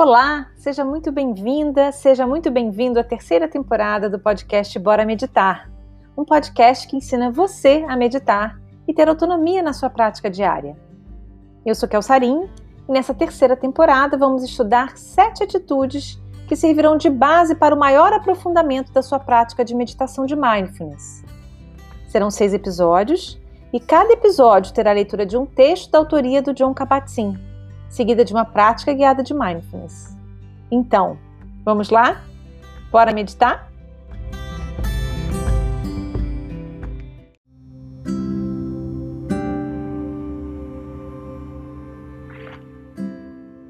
Olá, seja muito bem-vinda, seja muito bem-vindo à terceira temporada do podcast Bora Meditar, um podcast que ensina você a meditar e ter autonomia na sua prática diária. Eu sou Kel Sarim e nessa terceira temporada vamos estudar sete atitudes que servirão de base para o maior aprofundamento da sua prática de meditação de mindfulness. Serão seis episódios e cada episódio terá a leitura de um texto da autoria do John Kabat-Zinn, seguida de uma prática guiada de mindfulness. Então, vamos lá? Bora meditar?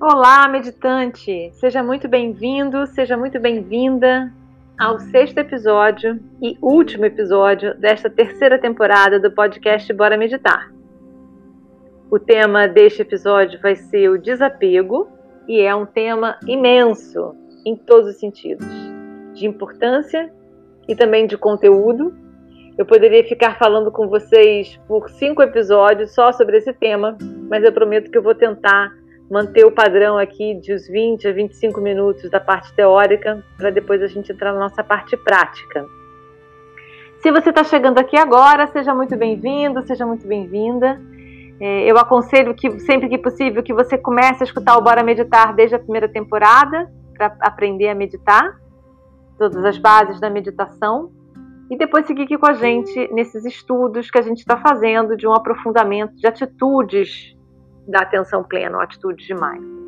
Olá, meditante! Seja muito bem-vindo, seja muito bem-vinda ao sexto episódio e último episódio desta terceira temporada do podcast Bora Meditar. O tema deste episódio vai ser o desapego e é um tema imenso em todos os sentidos, de importância e também de conteúdo. Eu poderia ficar falando com vocês por cinco episódios só sobre esse tema, mas eu prometo que eu vou tentar manter o padrão aqui de os 20 a 25 minutos da parte teórica, para depois a gente entrar na nossa parte prática. Se você está chegando aqui agora, seja muito bem-vindo, seja muito bem-vinda. É, eu aconselho que sempre que possível que você comece a escutar o Bora Meditar desde a primeira temporada, para aprender a meditar, todas as bases da meditação, e depois seguir aqui com a gente nesses estudos que a gente está fazendo de um aprofundamento de atitudes da atenção plena ou atitude de mindfulness.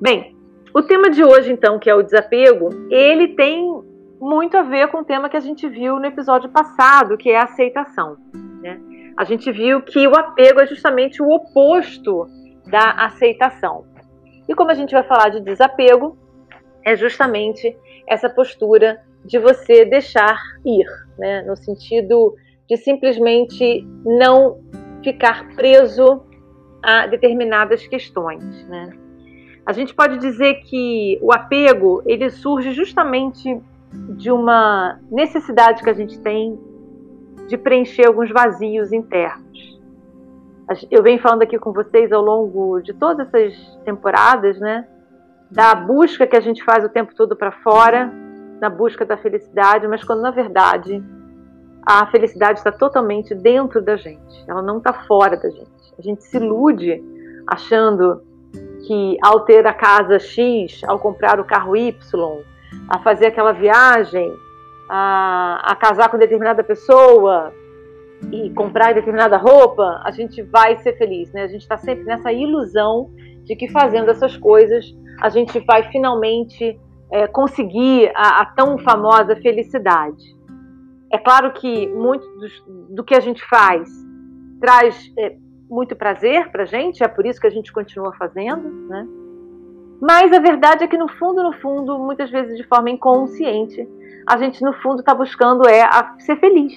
Bem, o tema de hoje, então, que é o desapego, ele tem muito a ver com o tema que a gente viu no episódio passado, que é a aceitação. Né? A gente viu que o apego é justamente o oposto da aceitação. E como a gente vai falar de desapego, é justamente essa postura de você deixar ir, né? no sentido de simplesmente não ficar preso a determinadas questões. Né? A gente pode dizer que o apego ele surge justamente de uma necessidade que a gente tem de preencher alguns vazios internos. Eu venho falando aqui com vocês ao longo de todas essas temporadas, né, da busca que a gente faz o tempo todo para fora, na busca da felicidade, mas quando na verdade a felicidade está totalmente dentro da gente, ela não está fora da gente. A gente se ilude achando que ao ter a casa X, ao comprar o carro Y, a fazer aquela viagem, a, a casar com determinada pessoa e comprar determinada roupa, a gente vai ser feliz, né? A gente está sempre nessa ilusão de que fazendo essas coisas a gente vai finalmente é, conseguir a, a, tão famosa felicidade. É claro que muito do, do que a gente faz traz é, muito prazer para gente, é por isso que a gente continua fazendo, né? Mas a verdade é que no fundo, no fundo, muitas vezes de forma inconsciente, a gente no fundo está buscando é ser feliz.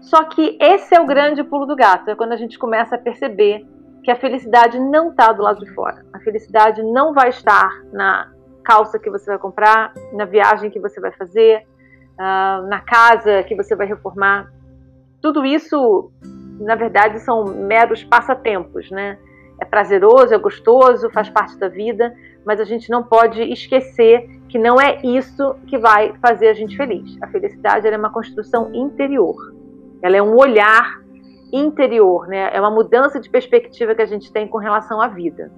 Só que esse é o grande pulo do gato, é quando a gente começa a perceber que a felicidade não está do lado de fora. A felicidade não vai estar na calça que você vai comprar, na viagem que você vai fazer, uh, na casa que você vai reformar. Tudo isso na verdade, são meros passatempos, né? É prazeroso, é gostoso, faz parte da vida, mas a gente não pode esquecer que não é isso que vai fazer a gente feliz. A felicidade é uma construção interior. Ela é um olhar interior, né? É uma mudança de perspectiva que a gente tem com relação à vida.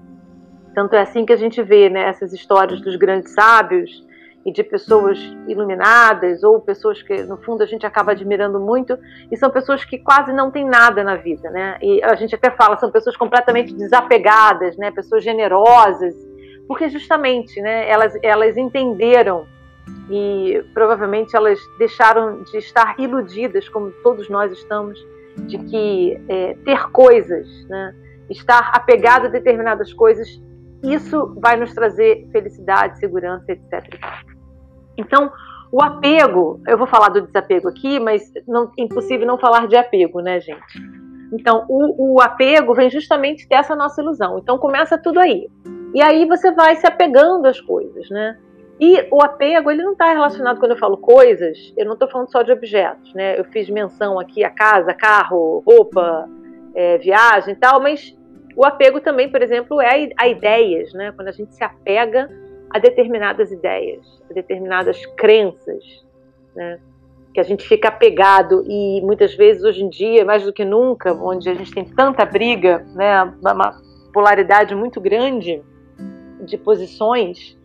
Tanto é assim que a gente vê né, essas histórias dos grandes sábios, e de pessoas iluminadas ou pessoas que no fundo a gente acaba admirando muito e são pessoas que quase não têm nada na vida, né? E a gente até fala são pessoas completamente desapegadas, né? Pessoas generosas, porque justamente, né? Elas elas entenderam e provavelmente elas deixaram de estar iludidas, como todos nós estamos, de que é, ter coisas, né? Estar apegado a determinadas coisas isso vai nos trazer felicidade, segurança, etc. Então, o apego, eu vou falar do desapego aqui, mas não, é impossível não falar de apego, né, gente? Então, o, o apego vem justamente dessa nossa ilusão. Então, começa tudo aí. E aí você vai se apegando às coisas, né? E o apego, ele não está relacionado, quando eu falo coisas, eu não estou falando só de objetos, né? Eu fiz menção aqui a casa, carro, roupa, é, viagem e tal, mas O apego também, por exemplo, é a ideias, né? Quando a gente se apega a determinadas ideias, a determinadas crenças, né? Que a gente fica apegado e muitas vezes hoje em dia, mais do que nunca, onde a gente tem tanta briga, né? Uma polaridade muito grande de posições,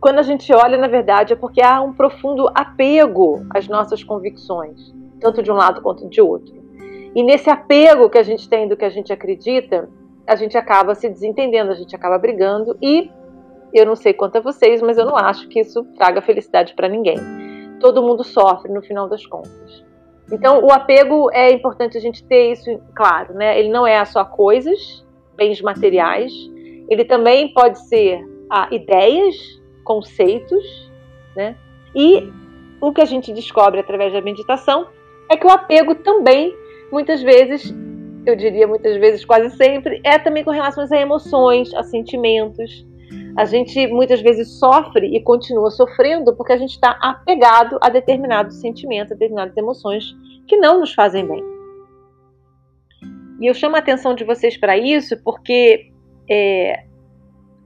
quando a gente olha, na verdade, é porque há um profundo apego às nossas convicções, tanto de um lado quanto de outro. E nesse apego que a gente tem do que a gente acredita, a gente acaba se desentendendo, a gente acaba brigando e eu não sei quanto a vocês, mas eu não acho que isso traga felicidade para ninguém. Todo mundo sofre no final das contas. Então, o apego é importante a gente ter isso claro, né? Ele não é só coisas, bens materiais, ele também pode ser a ideias, conceitos, né? E o que a gente descobre através da meditação é que o apego também, muitas vezes, eu diria muitas vezes, quase sempre, é também com relação a emoções, a sentimentos. A gente muitas vezes sofre e continua sofrendo porque a gente está apegado a determinados sentimentos, a determinadas emoções que não nos fazem bem. E eu chamo a atenção de vocês para isso porque é,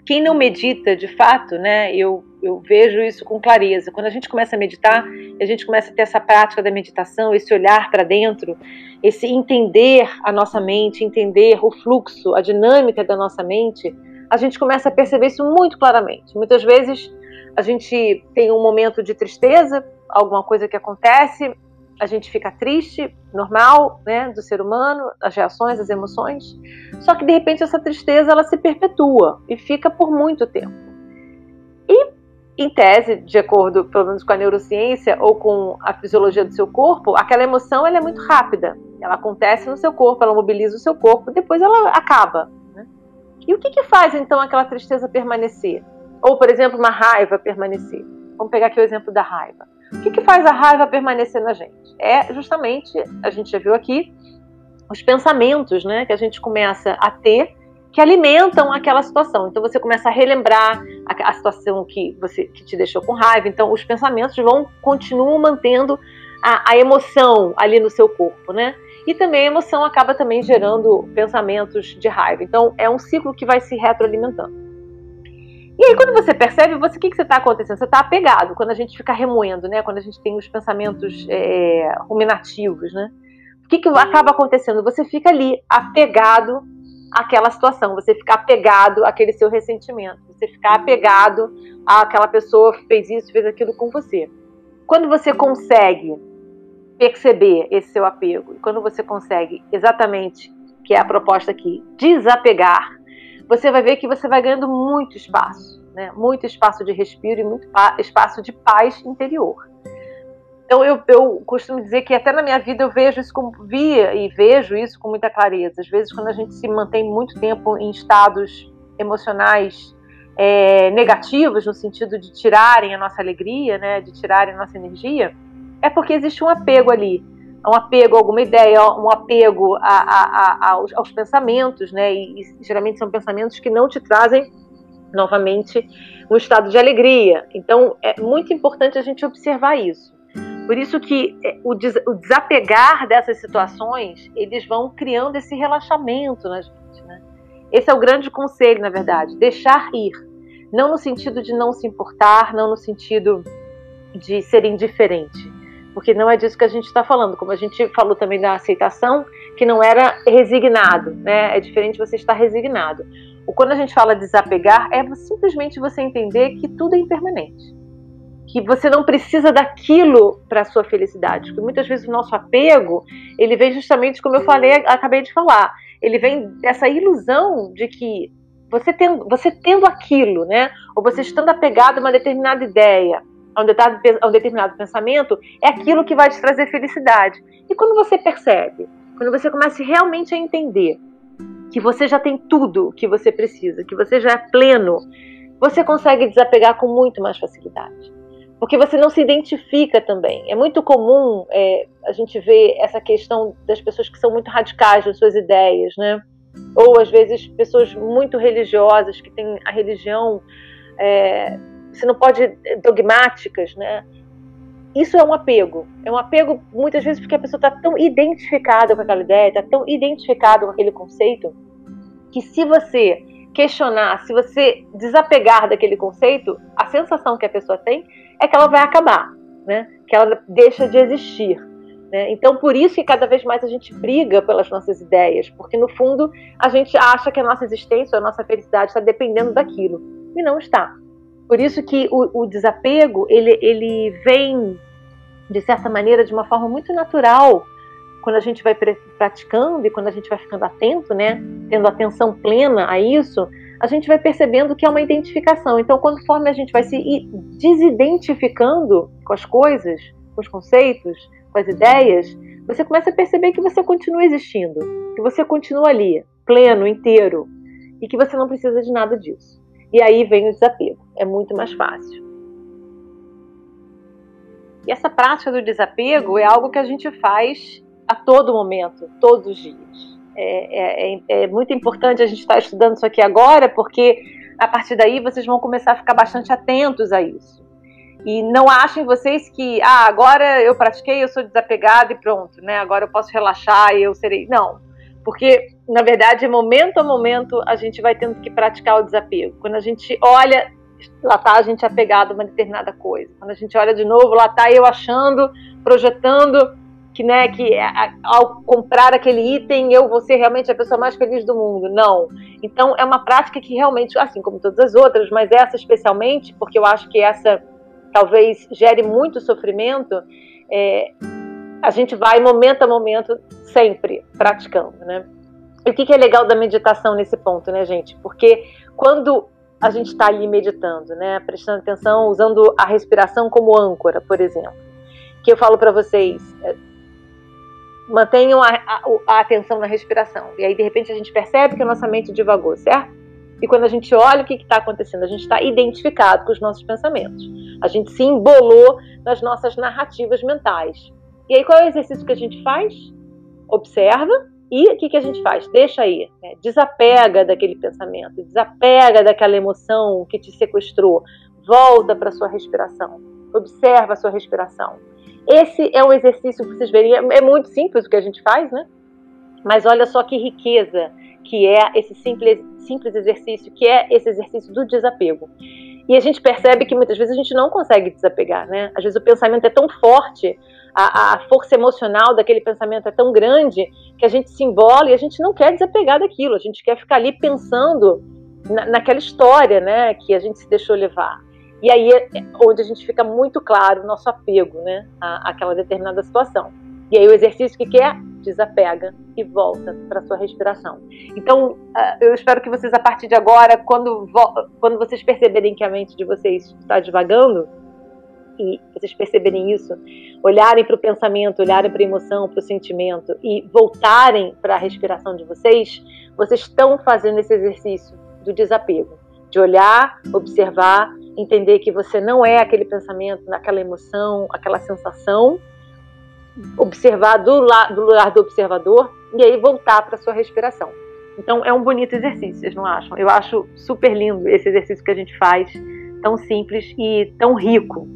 quem não medita de fato, né, eu, eu vejo isso com clareza. Quando a gente começa a meditar, a gente começa a ter essa prática da meditação, esse olhar para dentro, esse entender a nossa mente, entender o fluxo, a dinâmica da nossa mente, a gente começa a perceber isso muito claramente. Muitas vezes a gente tem um momento de tristeza, alguma coisa que acontece, a gente fica triste, normal, né, do ser humano, as reações, as emoções. Só que de repente essa tristeza ela se perpetua e fica por muito tempo. E em tese, de acordo pelo menos com a neurociência ou com a fisiologia do seu corpo, aquela emoção ela é muito rápida. Ela acontece no seu corpo, ela mobiliza o seu corpo, depois ela acaba. Né? E o que, que faz então aquela tristeza permanecer? Ou, por exemplo, uma raiva permanecer? Vamos pegar aqui o exemplo da raiva. O que, que faz a raiva permanecer na gente? É justamente, a gente já viu aqui, os pensamentos né, que a gente começa a ter que alimentam aquela situação. Então você começa a relembrar a, a situação que você que te deixou com raiva. Então os pensamentos vão continuam mantendo a, a, emoção ali no seu corpo, né? E também a emoção acaba também gerando pensamentos de raiva. Então é um ciclo que vai se retroalimentando. E aí, quando você percebe, você, o que, que você está acontecendo? Você está apegado. Quando a gente fica remoendo, né? Quando a gente tem os pensamentos é, ruminativos, né? O que, que acaba acontecendo? Você fica ali apegado àquela situação. Você fica apegado àquele seu ressentimento. Você fica apegado àquela pessoa que fez isso, fez aquilo com você. Quando você consegue perceber esse seu apego, e quando você consegue exatamente, que é a proposta aqui, desapegar você vai ver que você vai ganhando muito espaço, né? muito espaço de respiro e muito espaço de paz interior. Então eu, eu costumo dizer que até na minha vida eu vejo isso como via e vejo isso com muita clareza. Às vezes quando a gente se mantém muito tempo em estados emocionais é, negativos no sentido de tirarem a nossa alegria, né, de tirarem a nossa energia, é porque existe um apego ali um apego a alguma ideia, um apego a, a, a, aos, aos, pensamentos, né? E, e, geralmente são pensamentos que não te trazem novamente um estado de alegria. Então é muito importante a gente observar isso. Por isso que é, o, des, o desapegar dessas situações, eles vão criando esse relaxamento na gente, né? Esse é o grande conselho, na verdade, deixar ir. Não no sentido de não se importar, não no sentido de ser indiferente porque não é disso que a gente está falando. Como a gente falou também da aceitação, que não era resignado, né? É diferente você estar resignado. Quando a gente fala desapegar é simplesmente você entender que tudo é impermanente, que você não precisa daquilo para sua felicidade. Porque muitas vezes o nosso apego ele vem justamente como eu falei, acabei de falar, ele vem dessa ilusão de que você tendo, você tendo aquilo, né? Ou você estando apegado a uma determinada ideia, a um, determinado, a um determinado pensamento, é aquilo que vai te trazer felicidade. E quando você percebe, quando você começa realmente a entender que você já tem tudo que você precisa, que você já é pleno, você consegue desapegar com muito mais facilidade. Porque você não se identifica também. É muito comum é, a gente ver essa questão das pessoas que são muito radicais nas suas ideias, né? Ou às vezes pessoas muito religiosas que têm a religião é, você não pode eh, dogmáticas, né? Isso é um apego. É um apego muitas vezes porque a pessoa está tão identificada com aquela ideia, está tão identificada com aquele conceito, que se você questionar, se você desapegar daquele conceito, a sensação que a pessoa tem é que ela vai acabar, né? Que ela deixa de existir. Né? Então, por isso que cada vez mais a gente briga pelas nossas ideias, porque no fundo a gente acha que a nossa existência, a nossa felicidade está dependendo daquilo e não está. Por isso que o, o desapego ele, ele vem de certa maneira de uma forma muito natural quando a gente vai praticando e quando a gente vai ficando atento, né, tendo atenção plena a isso, a gente vai percebendo que é uma identificação. Então, conforme a gente vai se desidentificando com as coisas, com os conceitos, com as ideias, você começa a perceber que você continua existindo, que você continua ali, pleno, inteiro, e que você não precisa de nada disso. E aí vem o desapego. É muito mais fácil. E essa prática do desapego é algo que a gente faz a todo momento, todos os dias. É, é, é, é muito importante a gente estar estudando isso aqui agora, porque a partir daí vocês vão começar a ficar bastante atentos a isso. E não achem vocês que, ah, agora eu pratiquei, eu sou desapegado e pronto, né? Agora eu posso relaxar e eu serei. Não. Porque, na verdade, momento a momento, a gente vai tendo que praticar o desapego. Quando a gente olha, lá está a gente apegado a uma determinada coisa. Quando a gente olha de novo, lá está eu achando, projetando que, né, que ao comprar aquele item eu vou ser realmente a pessoa mais feliz do mundo. Não. Então, é uma prática que realmente, assim como todas as outras, mas essa especialmente, porque eu acho que essa talvez gere muito sofrimento, é, a gente vai momento a momento sempre praticando, né? E o que, que é legal da meditação nesse ponto, né, gente? Porque quando a gente está ali meditando, né, prestando atenção, usando a respiração como âncora, por exemplo, que eu falo para vocês, é, mantenham a, a, a, atenção na respiração. E aí, de repente, a gente percebe que a nossa mente divagou, certo? E quando a gente olha o que está acontecendo, a gente está identificado com os nossos pensamentos. A gente se embolou nas nossas narrativas mentais. E aí, qual é o exercício que a gente faz? Observa e o que, que a gente faz? Deixa aí. Né? Desapega daquele pensamento, desapega daquela emoção que te sequestrou. Volta para sua respiração. Observa a sua respiração. Esse é um exercício que vocês veriam. É muito simples o que a gente faz, né? Mas olha só que riqueza que é esse simples, simples exercício, que é esse exercício do desapego. E a gente percebe que muitas vezes a gente não consegue desapegar, né? Às vezes o pensamento é tão forte, a, a força emocional daquele pensamento é tão grande que a gente se embola e a gente não quer desapegar daquilo, a gente quer ficar ali pensando na, naquela história, né, que a gente se deixou levar. E aí é onde a gente fica muito claro o nosso apego, né, à, àquela determinada situação. E aí o exercício que, que é? Desapega e volta para sua respiração. Então, ah, eu espero que vocês, a partir de agora, quando, quando vocês perceberem que a mente de vocês está devagando, e vocês perceberem isso, olharem para o pensamento, olharem para a emoção, para o sentimento e voltarem para a respiração de vocês, vocês estão fazendo esse exercício do desapego, de olhar, observar, entender que você não é aquele pensamento, aquela emoção, aquela sensação, observar do, la do lugar do observador e aí voltar para sua respiração. Então é um bonito exercício, vocês não acham? Eu acho super lindo esse exercício que a gente faz, tão simples e tão rico.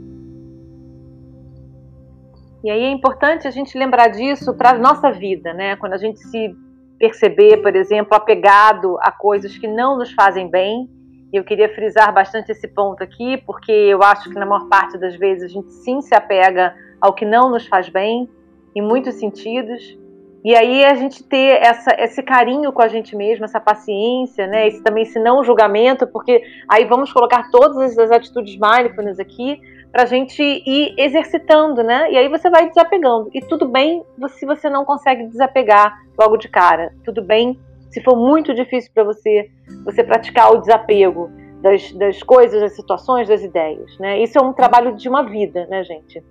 E aí é importante a gente lembrar disso para a nossa vida, né? Quando a gente se perceber, por exemplo, apegado a coisas que não nos fazem bem. Eu queria frisar bastante esse ponto aqui, porque eu acho que na maior parte das vezes a gente sim se apega ao que não nos faz bem, em muitos sentidos. E aí a gente ter essa, esse carinho com a gente mesmo, essa paciência, né? Esse, também esse não julgamento, porque aí vamos colocar todas as atitudes mindfulness aqui para a gente ir exercitando, né? E aí você vai desapegando. E tudo bem se você não consegue desapegar logo de cara. Tudo bem se for muito difícil para você, você praticar o desapego das, das coisas, das situações, das ideias, né? Isso é um trabalho de uma vida, né, gente?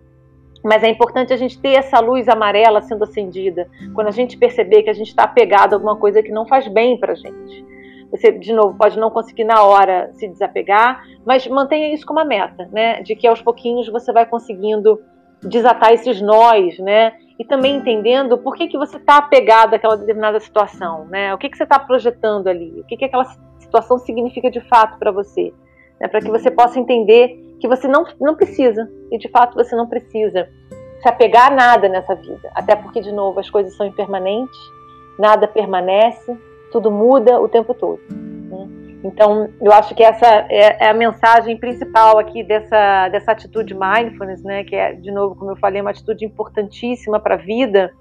Mas é importante a gente ter essa luz amarela sendo acendida quando a gente perceber que a gente está apegado a alguma coisa que não faz bem para a gente. Você, de novo, pode não conseguir na hora se desapegar, mas mantenha isso como uma meta, né? De que aos pouquinhos você vai conseguindo desatar esses nós, né? E também entendendo por que, que você está apegado àquela determinada situação, né? O que, que você está projetando ali? O que, que aquela situação significa de fato para você? Né? Para que você possa entender que você não, não precisa, e de fato você não precisa se apegar a nada nessa vida. Até porque, de novo, as coisas são impermanentes, nada permanece, tudo muda o tempo todo. Né? Então, eu acho que essa é, é, a mensagem principal aqui dessa, dessa atitude mindfulness, né? Que é, de novo, como eu falei, uma atitude importantíssima para a vida.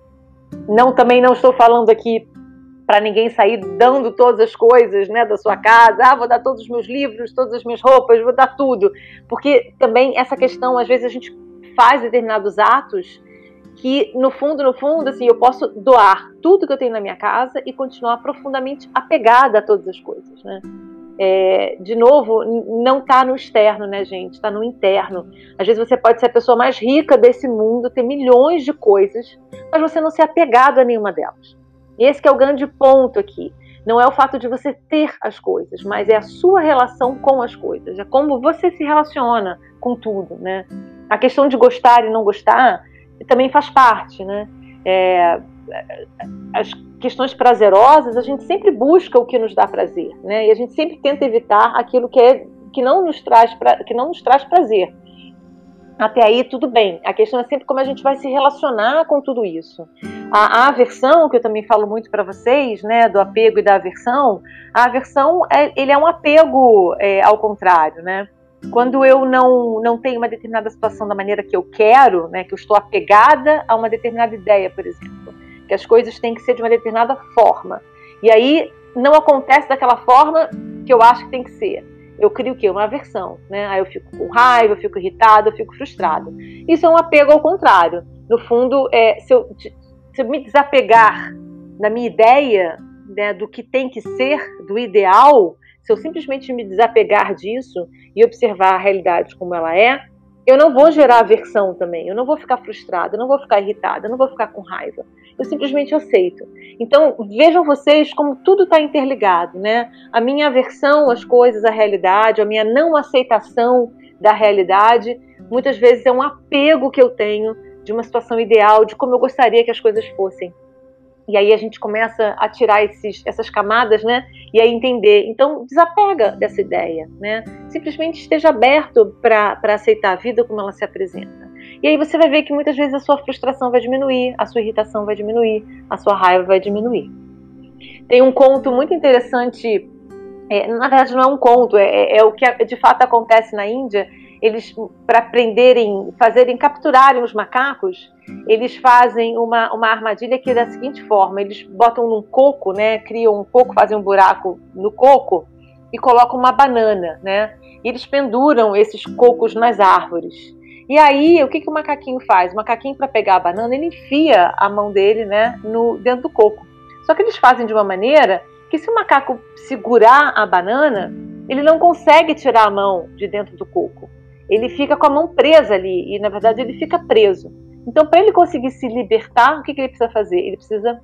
Não, também não estou falando aqui para ninguém sair dando todas as coisas, né, da sua casa. Ah, vou dar todos os meus livros, todas as minhas roupas, vou dar tudo, porque também essa questão, às vezes a gente faz determinados atos que no fundo, no fundo, assim, eu posso doar tudo que eu tenho na minha casa e continuar profundamente apegada a todas as coisas, né? É, de novo, não está no externo, né, gente? Está no interno. Às vezes você pode ser a pessoa mais rica desse mundo, ter milhões de coisas, mas você não ser apegado a nenhuma delas. E esse é o grande ponto aqui. Não é o fato de você ter as coisas, mas é a sua relação com as coisas. É como você se relaciona com tudo, né? A questão de gostar e não gostar também faz parte, né? É, as questões prazerosas, a gente sempre busca o que nos dá prazer, né? E a gente sempre tenta evitar aquilo que, é, que, não, nos traz pra, que não nos traz prazer. Até aí, tudo bem. A questão é sempre como a gente vai se relacionar com tudo isso. A, a aversão, que eu também falo muito para vocês, né, do apego e da aversão, a aversão é, ele é um apego é, ao contrário, né? Quando eu não, não tenho uma determinada situação da maneira que eu quero, né, que eu estou apegada a uma determinada ideia, por exemplo, que as coisas têm que ser de uma determinada forma. E aí não acontece daquela forma que eu acho que tem que ser. Eu crio o quê? Uma aversão, né? Aí eu fico com raiva, eu fico irritada, eu fico frustrado. Isso é um apego ao contrário. No fundo, é, se, eu, se eu me desapegar da minha ideia né, do que tem que ser, do ideal, se eu simplesmente me desapegar disso e observar a realidade como ela é, eu não vou gerar aversão também, eu não vou ficar frustrada, eu não vou ficar irritada, eu não vou ficar com raiva. Eu simplesmente aceito. Então, vejam vocês como tudo está interligado, né? A minha aversão às coisas, à realidade, a minha não aceitação da realidade, muitas vezes é um apego que eu tenho de uma situação ideal, de como eu gostaria que as coisas fossem. E aí a gente começa a tirar esses, essas camadas, né? E a entender. Então, desapega dessa ideia, né? Simplesmente esteja aberto para aceitar a vida como ela se apresenta. E aí você vai ver que muitas vezes a sua frustração vai diminuir, a sua irritação vai diminuir, a sua raiva vai diminuir. Tem um conto muito interessante, é, na verdade não é um conto, é, é, é o que de fato acontece na Índia. Eles, para prenderem, fazerem, capturarem os macacos, eles fazem uma, uma armadilha que é da seguinte forma: eles botam num coco, né? Criam um coco, fazem um buraco no coco e colocam uma banana, né? E eles penduram esses cocos nas árvores. E aí, o que, que o macaquinho faz? O macaquinho, para pegar a banana, ele enfia a mão dele, né, no dentro do coco. Só que eles fazem de uma maneira que, se o macaco segurar a banana, ele não consegue tirar a mão de dentro do coco. Ele fica com a mão presa ali e, na verdade, ele fica preso. Então, para ele conseguir se libertar, o que, que ele precisa fazer? Ele precisa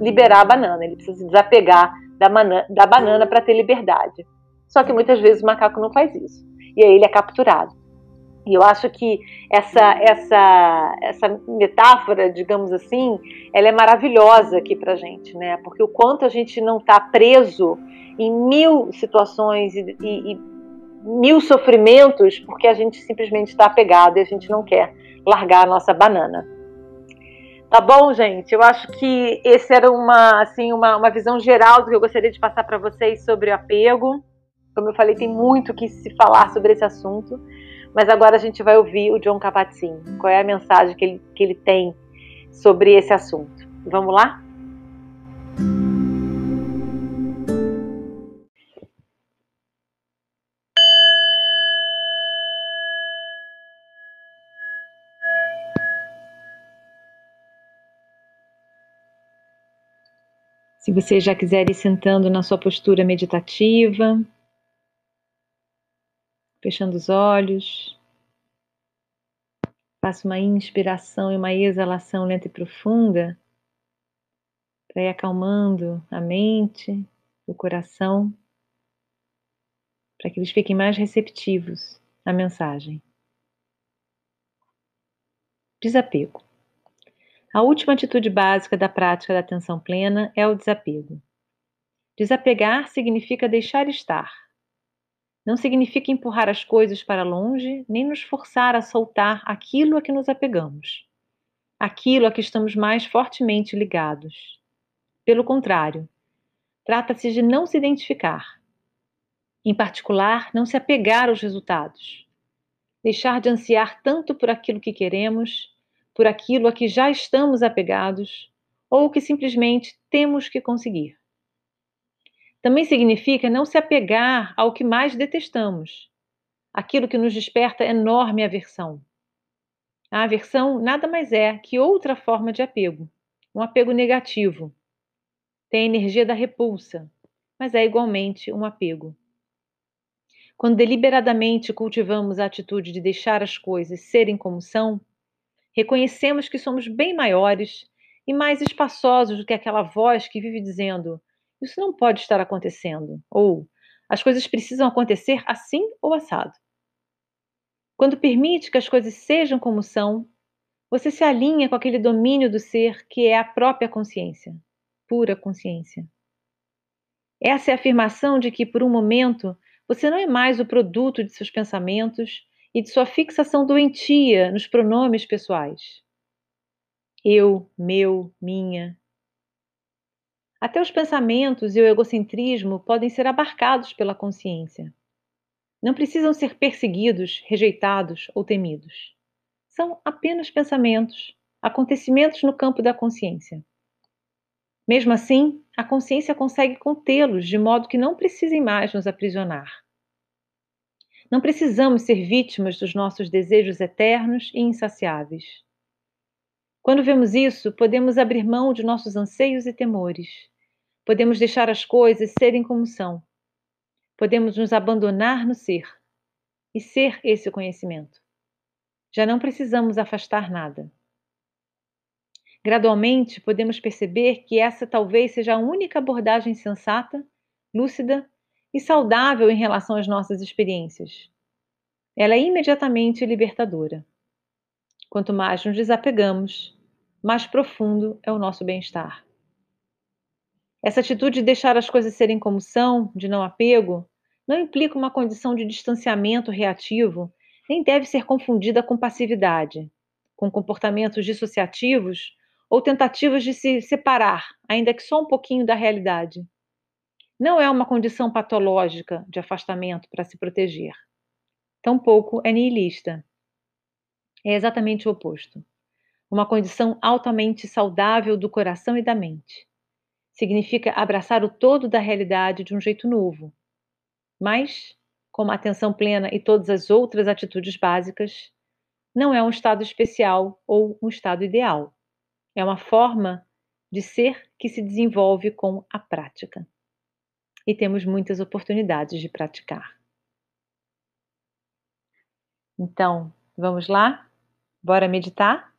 liberar a banana, ele precisa se desapegar da, da banana para ter liberdade. Só que muitas vezes o macaco não faz isso. E aí ele é capturado. E eu acho que essa, essa, essa metáfora, digamos assim, ela é maravilhosa aqui para gente, né? Porque o quanto a gente não está preso em mil situações e, e, e, mil sofrimentos porque a gente simplesmente está apegado e a gente não quer largar a nossa banana. Tá bom, gente? Eu acho que esse era uma, assim, uma, uma visão geral do que eu gostaria de passar para vocês sobre apego. Como eu falei, tem muito que se falar sobre esse assunto, mas agora a gente vai ouvir o John Kabat-Zinn. Qual é a mensagem que ele, que ele tem sobre esse assunto? Vamos lá? Se você já quiser ir sentando na sua postura meditativa, fechando os olhos, faça uma inspiração e uma exalação lenta e profunda para ir acalmando a mente, o coração, para que eles fiquem mais receptivos à mensagem. Desapego. A última atitude básica da prática da atenção plena é o desapego. Desapegar significa deixar estar. Não significa empurrar as coisas para longe, nem nos forçar a soltar aquilo a que nos apegamos, aquilo a que estamos mais fortemente ligados. Pelo contrário, trata-se de não se identificar. Em particular, não se apegar aos resultados. Deixar de ansiar tanto por aquilo que queremos, por aquilo a que já estamos apegados ou que simplesmente temos que conseguir. Também significa não se apegar ao que mais detestamos, aquilo que nos desperta enorme aversão. A aversão nada mais é que outra forma de apego, um apego negativo. Tem a energia da repulsa, mas é igualmente um apego. Quando deliberadamente cultivamos a atitude de deixar as coisas serem como são, reconhecemos que somos bem maiores e mais espaçosos do que aquela voz que vive dizendo: Isso não pode estar acontecendo, ou as coisas precisam acontecer assim ou assado. Quando permite que as coisas sejam como são, você se alinha com aquele domínio do ser que é a própria consciência, pura consciência. Essa é a afirmação de que, por um momento, você não é mais o produto de seus pensamentos e de sua fixação doentia nos pronomes pessoais. Eu, meu, minha. Até os pensamentos e o egocentrismo podem ser abarcados pela consciência. Não precisam ser perseguidos, rejeitados ou temidos. São apenas pensamentos, acontecimentos no campo da consciência. Mesmo assim, a consciência consegue contê-los de modo que não precisem mais nos aprisionar. Não precisamos ser vítimas dos nossos desejos eternos e insaciáveis. Quando vemos isso, podemos abrir mão de nossos anseios e temores. Podemos deixar as coisas serem como são. Podemos nos abandonar no ser e ser esse conhecimento. Já não precisamos afastar nada. Gradualmente, podemos perceber que essa talvez seja a única abordagem sensata, lúcida e saudável em relação às nossas experiências. Ela é imediatamente libertadora. Quanto mais nos desapegamos, mais profundo é o nosso bem-estar. Essa atitude de deixar as coisas serem como são, de não apego, não implica uma condição de distanciamento reativo, nem deve ser confundida com passividade, com comportamentos dissociativos ou tentativas de se separar, ainda que só um pouquinho da realidade não é uma condição patológica de afastamento para se proteger. Tampouco é nihilista. É exatamente o oposto. Uma condição altamente saudável do coração e da mente. Significa abraçar o todo da realidade de um jeito novo. Mas, como atenção plena e todas as outras atitudes básicas, não é um estado especial ou um estado ideal. É uma forma de ser que se desenvolve com a prática e temos muitas oportunidades de praticar. Então, vamos lá? Bora meditar?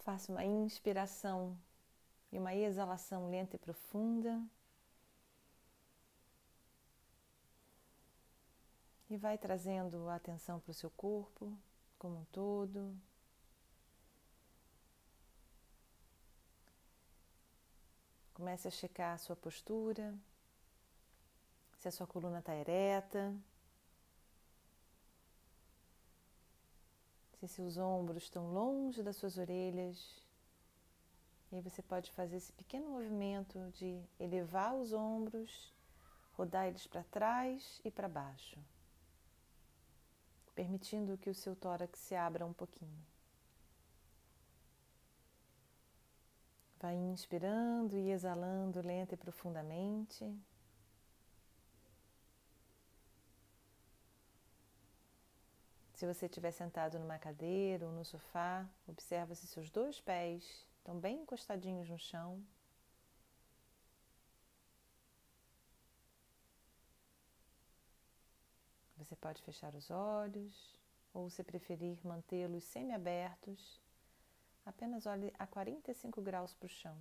Faça uma inspiração e uma exalação lenta e profunda. E vai trazendo a atenção para o seu corpo como um todo. Comece a checar a sua postura, se a sua coluna está ereta, se seus ombros estão longe das suas orelhas. E você pode fazer esse pequeno movimento de elevar os ombros, rodar eles para trás e para baixo permitindo que o seu tórax se abra um pouquinho. Vai inspirando e exalando lenta e profundamente. Se você estiver sentado numa cadeira ou no sofá, observa se seus dois pés estão bem encostadinhos no chão. Você pode fechar os olhos ou, se preferir, mantê-los semiabertos. Apenas olhe a 45 graus para o chão.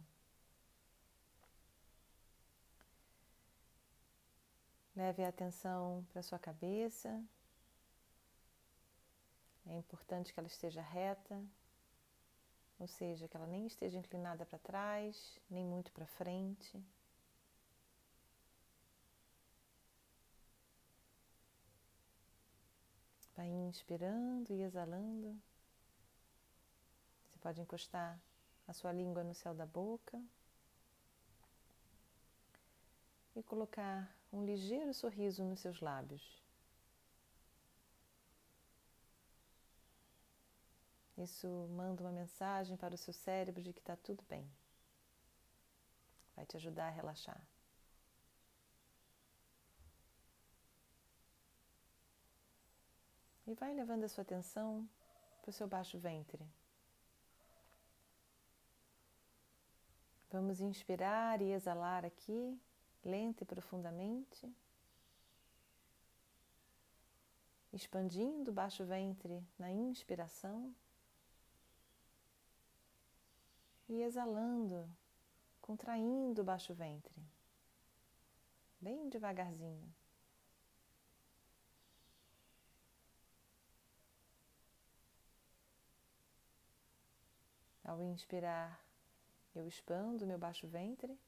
Leve a atenção para sua cabeça. É importante que ela esteja reta, ou seja, que ela nem esteja inclinada para trás, nem muito para frente. Vai inspirando e exalando. Você pode encostar a sua língua no céu da boca e colocar um ligeiro sorriso nos seus lábios. Isso manda uma mensagem para o seu cérebro de que está tudo bem. Vai te ajudar a relaxar. E vai levando a sua atenção para o seu baixo ventre. Vamos inspirar e exalar aqui, lenta e profundamente. Expandindo o baixo ventre na inspiração e exalando, contraindo o baixo ventre, bem devagarzinho. Ao inspirar, eu expando meu baixo ventre.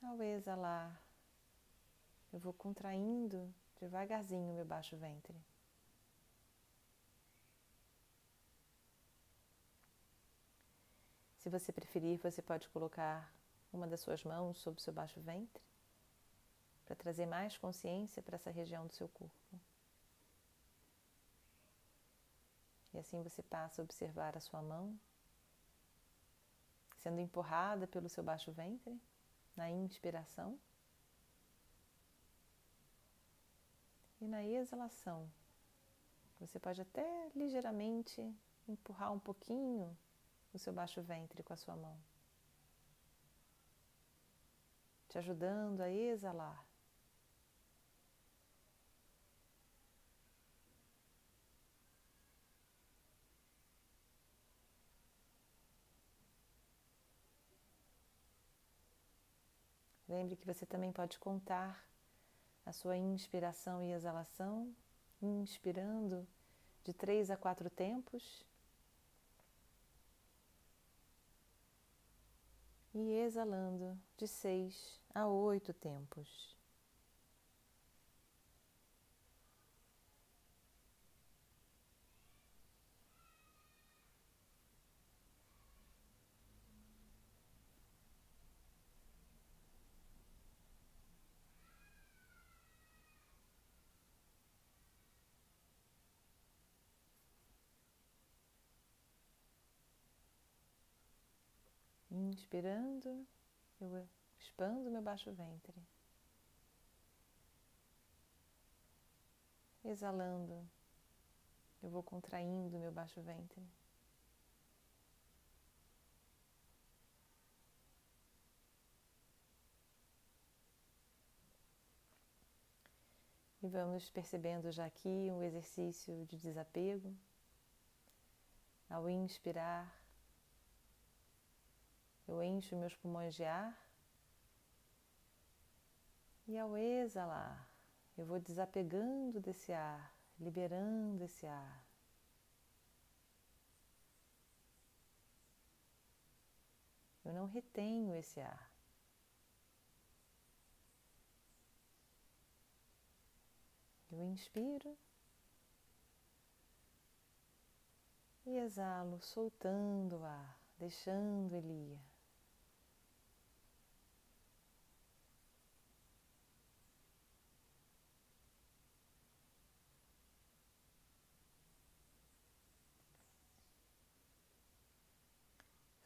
Ao exalar, eu vou contraindo devagarzinho meu baixo ventre. Se você preferir, você pode colocar uma das suas mãos sobre o seu baixo ventre para trazer mais consciência para essa região do seu corpo. E assim você passa a observar a sua mão sendo empurrada pelo seu baixo ventre na inspiração. E na exalação, você pode até ligeiramente empurrar um pouquinho o seu baixo ventre com a sua mão, te ajudando a exalar. Lembre que você também pode contar a sua inspiração e exalação, inspirando de três a quatro tempos e exalando de seis a oito tempos. Inspirando, eu expando meu baixo ventre. Exalando, eu vou contraindo meu baixo ventre. E vamos percebendo já aqui um exercício de desapego. Ao inspirar, eu encho meus pulmões de ar e ao exalar, eu vou desapegando desse ar, liberando esse ar. Eu não retenho esse ar. Eu inspiro e exalo, soltando o ar, deixando ele ir.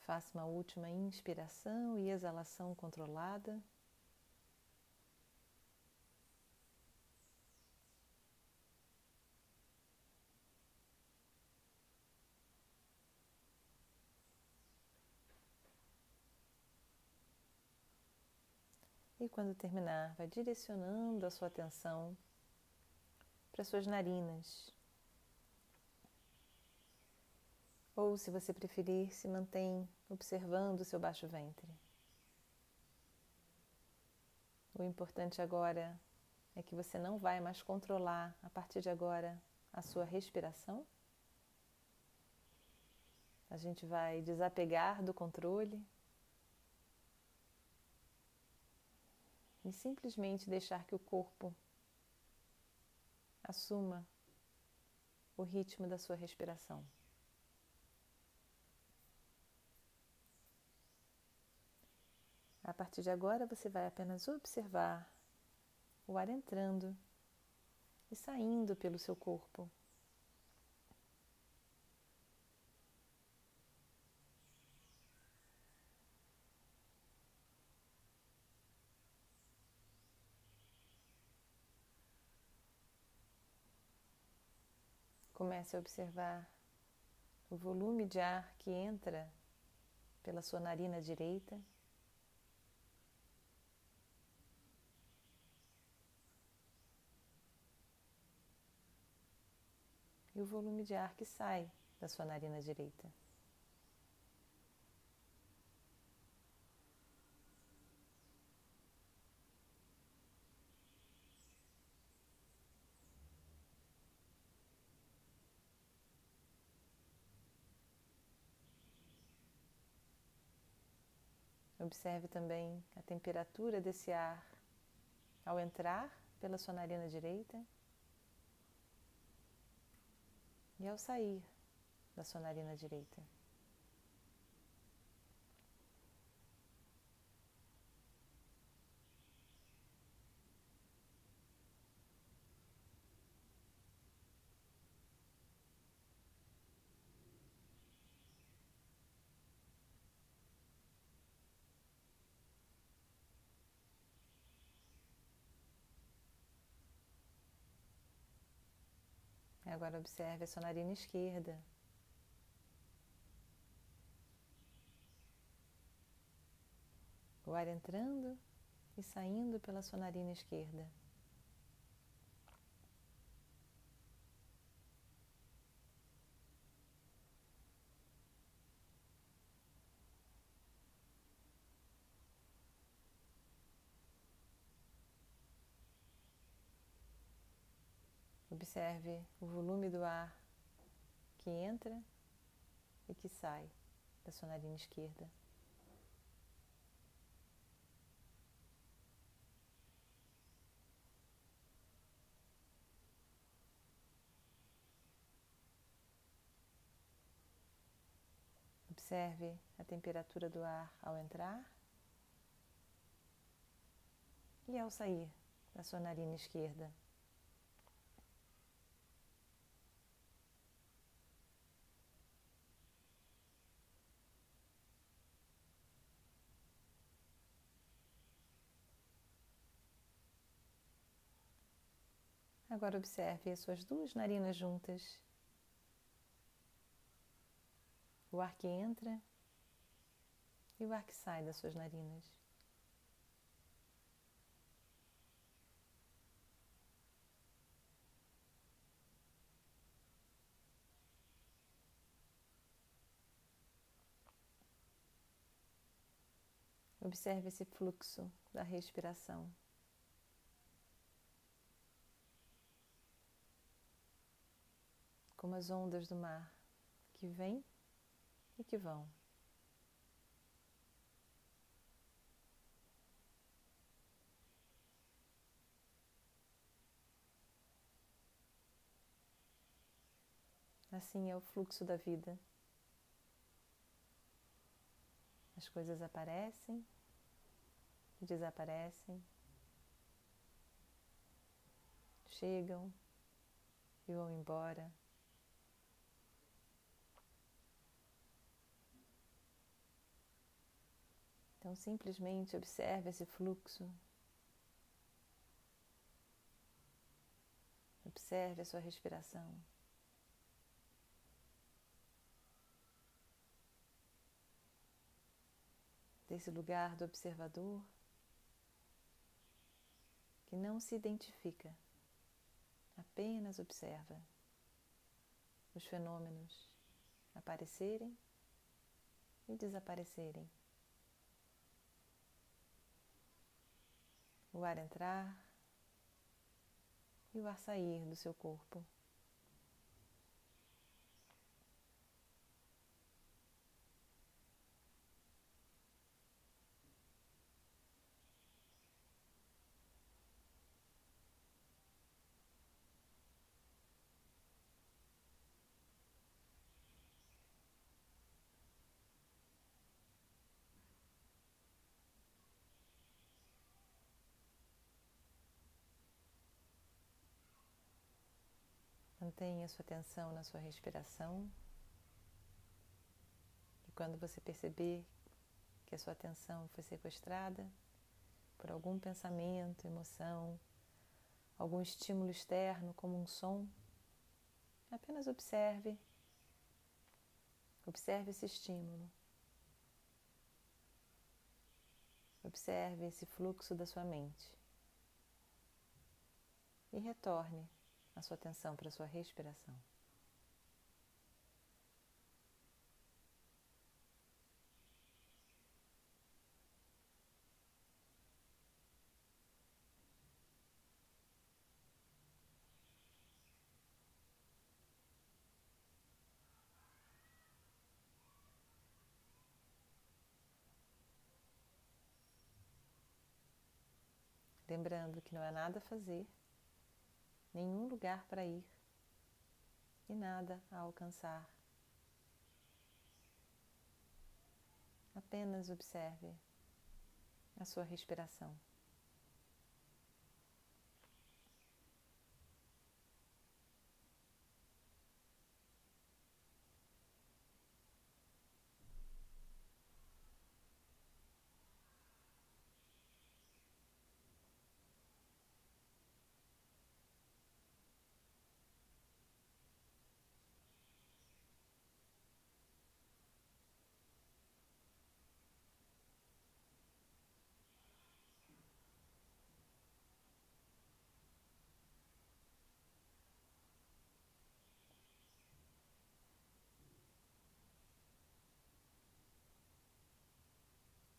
Faça uma última inspiração e exalação controlada. E quando terminar, vai direcionando a sua atenção para suas narinas, Ou, se você preferir, se mantém observando o seu baixo ventre. O importante agora é que você não vai mais controlar a partir de agora a sua respiração. A gente vai desapegar do controle e simplesmente deixar que o corpo assuma o ritmo da sua respiração. A partir de agora, você vai apenas observar o ar entrando e saindo pelo seu corpo. Comece a observar o volume de ar que entra pela sua narina direita. E o volume de ar que sai da sua narina direita. Observe também a temperatura desse ar ao entrar pela sua narina direita e ao sair da sua narina direita. Agora observe a sua narina esquerda. O ar entrando e saindo pela sua narina esquerda. Observe o volume do ar que entra e que sai da sua narina esquerda. Observe a temperatura do ar ao entrar e ao sair da sua narina esquerda. Agora observe as suas duas narinas juntas. O ar que entra e o ar que sai das suas narinas. Observe esse fluxo da respiração. Como as ondas do mar que vêm e que vão. Assim é o fluxo da vida. As coisas aparecem e desaparecem, chegam e vão embora. Então, simplesmente observe esse fluxo. Observe a sua respiração. Desse lugar do observador que não se identifica, apenas observa os fenômenos aparecerem e desaparecerem. O ar entrar e o ar sair do seu corpo. Mantenha sua atenção na sua respiração. E quando você perceber que a sua atenção foi sequestrada por algum pensamento, emoção, algum estímulo externo, como um som, apenas observe. Observe esse estímulo. Observe esse fluxo da sua mente. E retorne a sua atenção para a sua respiração. Lembrando que não há nada fazer, nenhum lugar para ir e nada a alcançar. Apenas observe a sua respiração.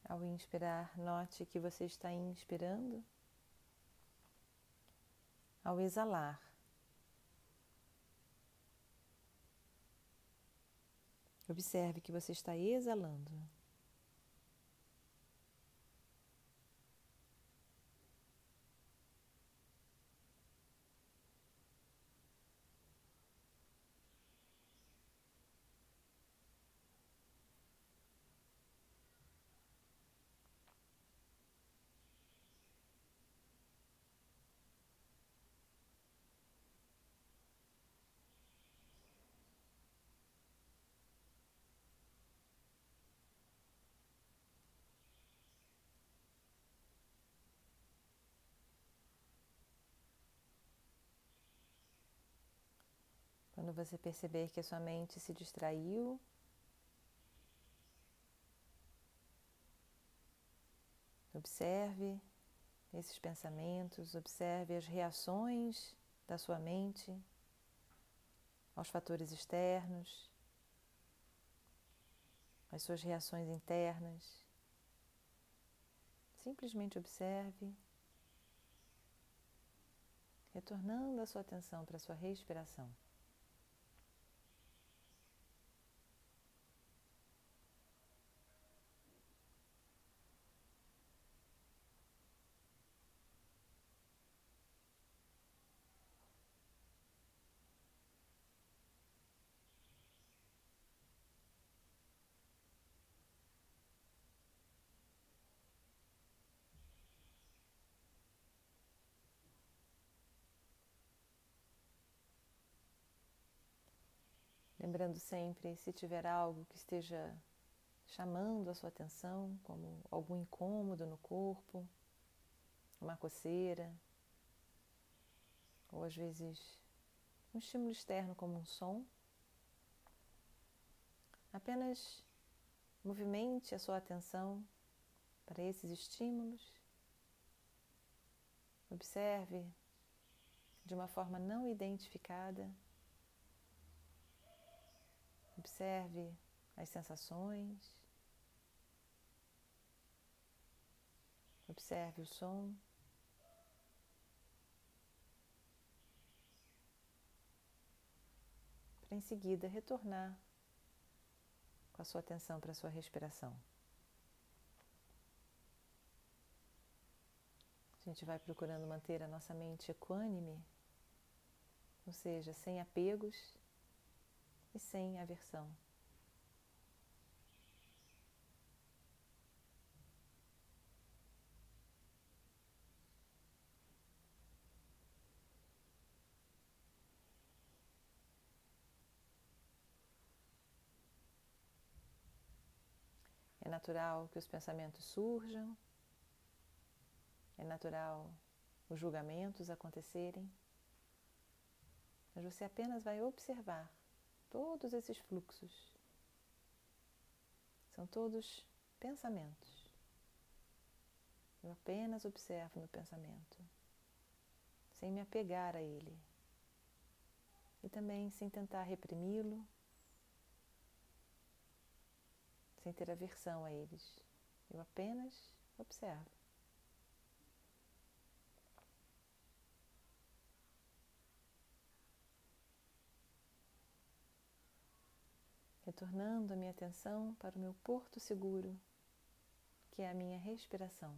Ao inspirar, note que você está inspirando. Ao exalar, observe que você está exalando. Quando você perceber que a sua mente se distraiu, observe esses pensamentos, observe as reações da sua mente aos fatores externos, as suas reações internas. Simplesmente observe, retornando a sua atenção para a sua respiração. Lembrando sempre, se tiver algo que esteja chamando a sua atenção, como algum incômodo no corpo, uma coceira, ou às vezes um estímulo externo como um som, apenas movimente a sua atenção para esses estímulos. Observe de uma forma não identificada Observe as sensações. Observe o som. Para em seguida retornar com a sua atenção para a sua respiração. A gente vai procurando manter a nossa mente equânime, ou seja, sem apegos e sem aversão. É natural que os pensamentos surjam, é natural os julgamentos acontecerem, mas você apenas vai observar todos esses fluxos. São todos pensamentos. Eu apenas observo meu pensamento, sem me apegar a ele e também sem tentar reprimi-lo, sem ter aversão a eles. Eu apenas observo. Retornando a minha atenção para o meu porto seguro, que é a minha respiração.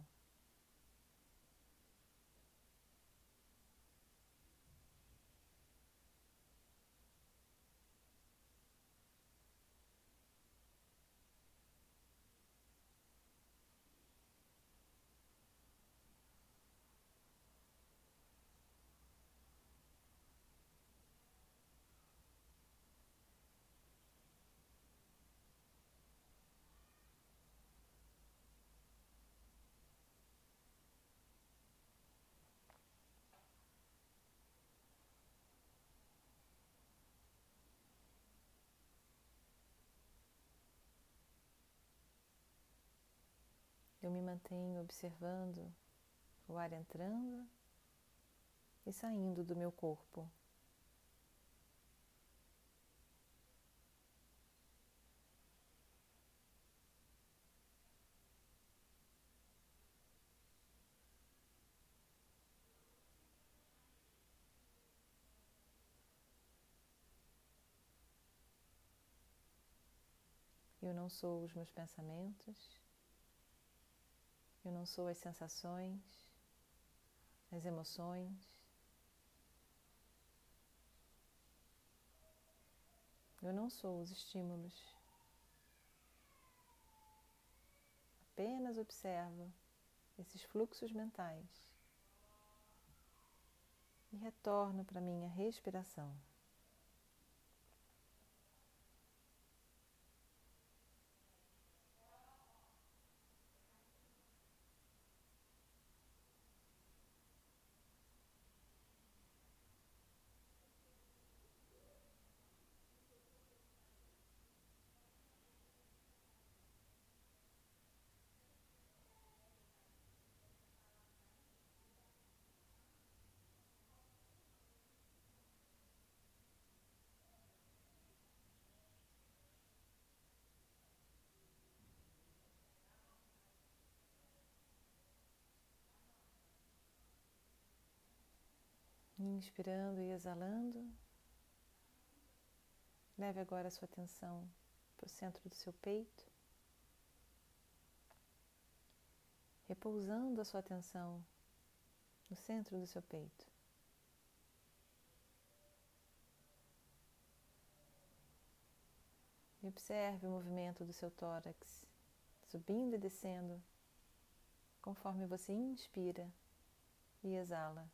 Eu me mantenho observando o ar entrando e saindo do meu corpo. Eu não sou os meus pensamentos. Eu não sou as sensações, as emoções. Eu não sou os estímulos. Apenas observo esses fluxos mentais e retorno para minha respiração. Inspirando e exalando. Leve agora a sua atenção para o centro do seu peito. Repousando a sua atenção no centro do seu peito. E observe o movimento do seu tórax subindo e descendo conforme você inspira e exala.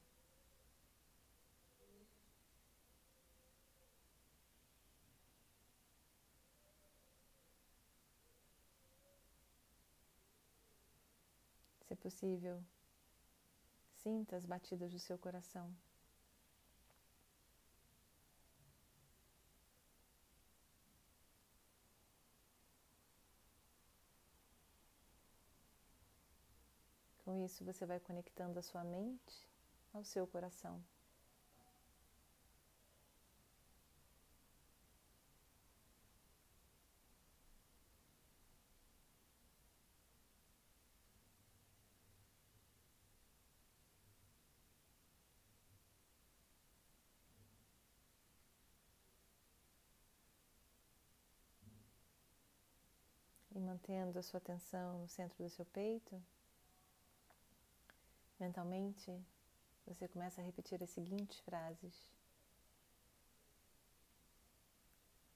Se possível, sinta as batidas do seu coração. Com isso, você vai conectando a sua mente ao seu coração. e mantendo a sua atenção no centro do seu peito, mentalmente você começa a repetir as seguintes frases: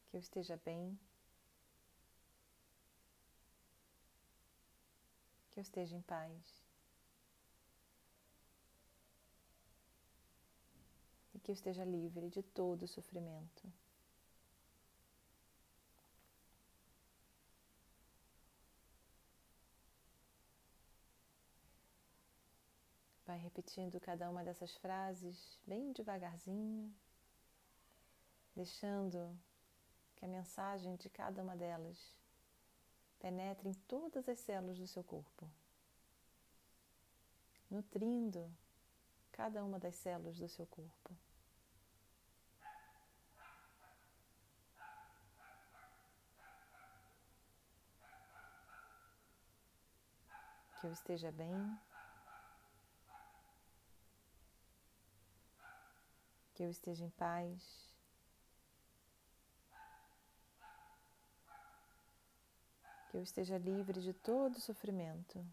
Que eu esteja bem, que eu esteja em paz. E que eu esteja livre de todo o sofrimento. Vai repetindo cada uma dessas frases bem devagarzinho, deixando que a mensagem de cada uma delas penetre em todas as células do seu corpo, nutrindo cada uma das células do seu corpo. Que eu esteja bem, que eu esteja em paz. que eu esteja livre de todo sofrimento.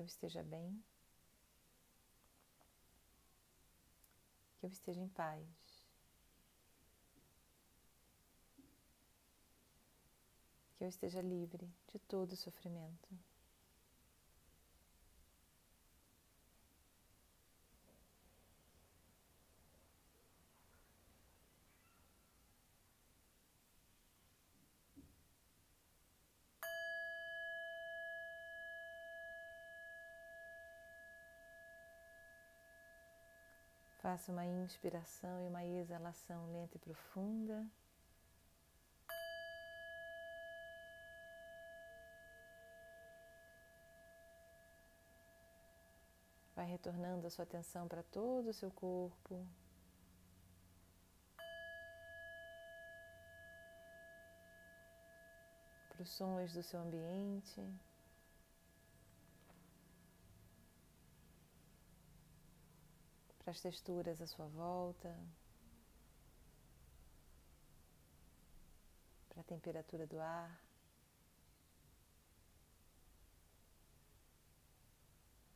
Que eu esteja bem, que eu esteja em paz. Que eu esteja livre de todo sofrimento. Faça uma inspiração e uma exalação lenta e profunda. Vai retornando a sua atenção para todo o seu corpo. Para os sons do seu ambiente. As texturas à sua volta, para a temperatura do ar.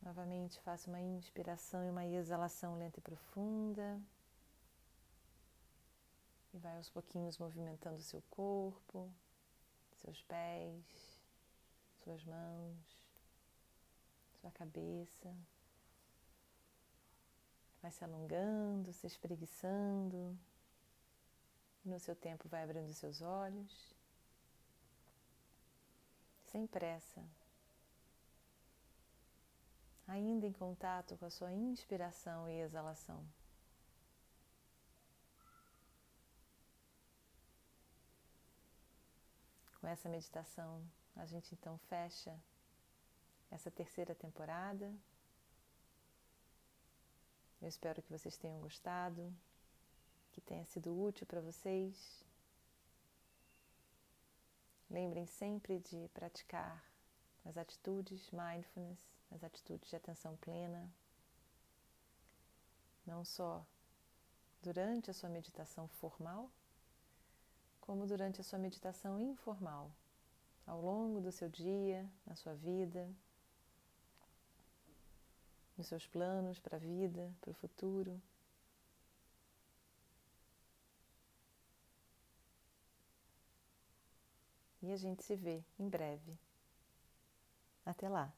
Novamente faça uma inspiração e uma exalação lenta e profunda. E vai aos pouquinhos movimentando seu corpo, seus pés, suas mãos, sua cabeça. Vai se alongando, se espreguiçando. No seu tempo, vai abrindo seus olhos. Sem pressa. Ainda em contato com a sua inspiração e exalação. Com essa meditação, a gente então fecha essa terceira temporada eu espero que vocês tenham gostado, que tenha sido útil para vocês. Lembrem sempre de praticar as atitudes mindfulness, as atitudes de atenção plena, não só durante a sua meditação formal, como durante a sua meditação informal, ao longo do seu dia, na sua vida, nos seus planos para a vida, para o futuro. E a gente se vê em breve. Até lá!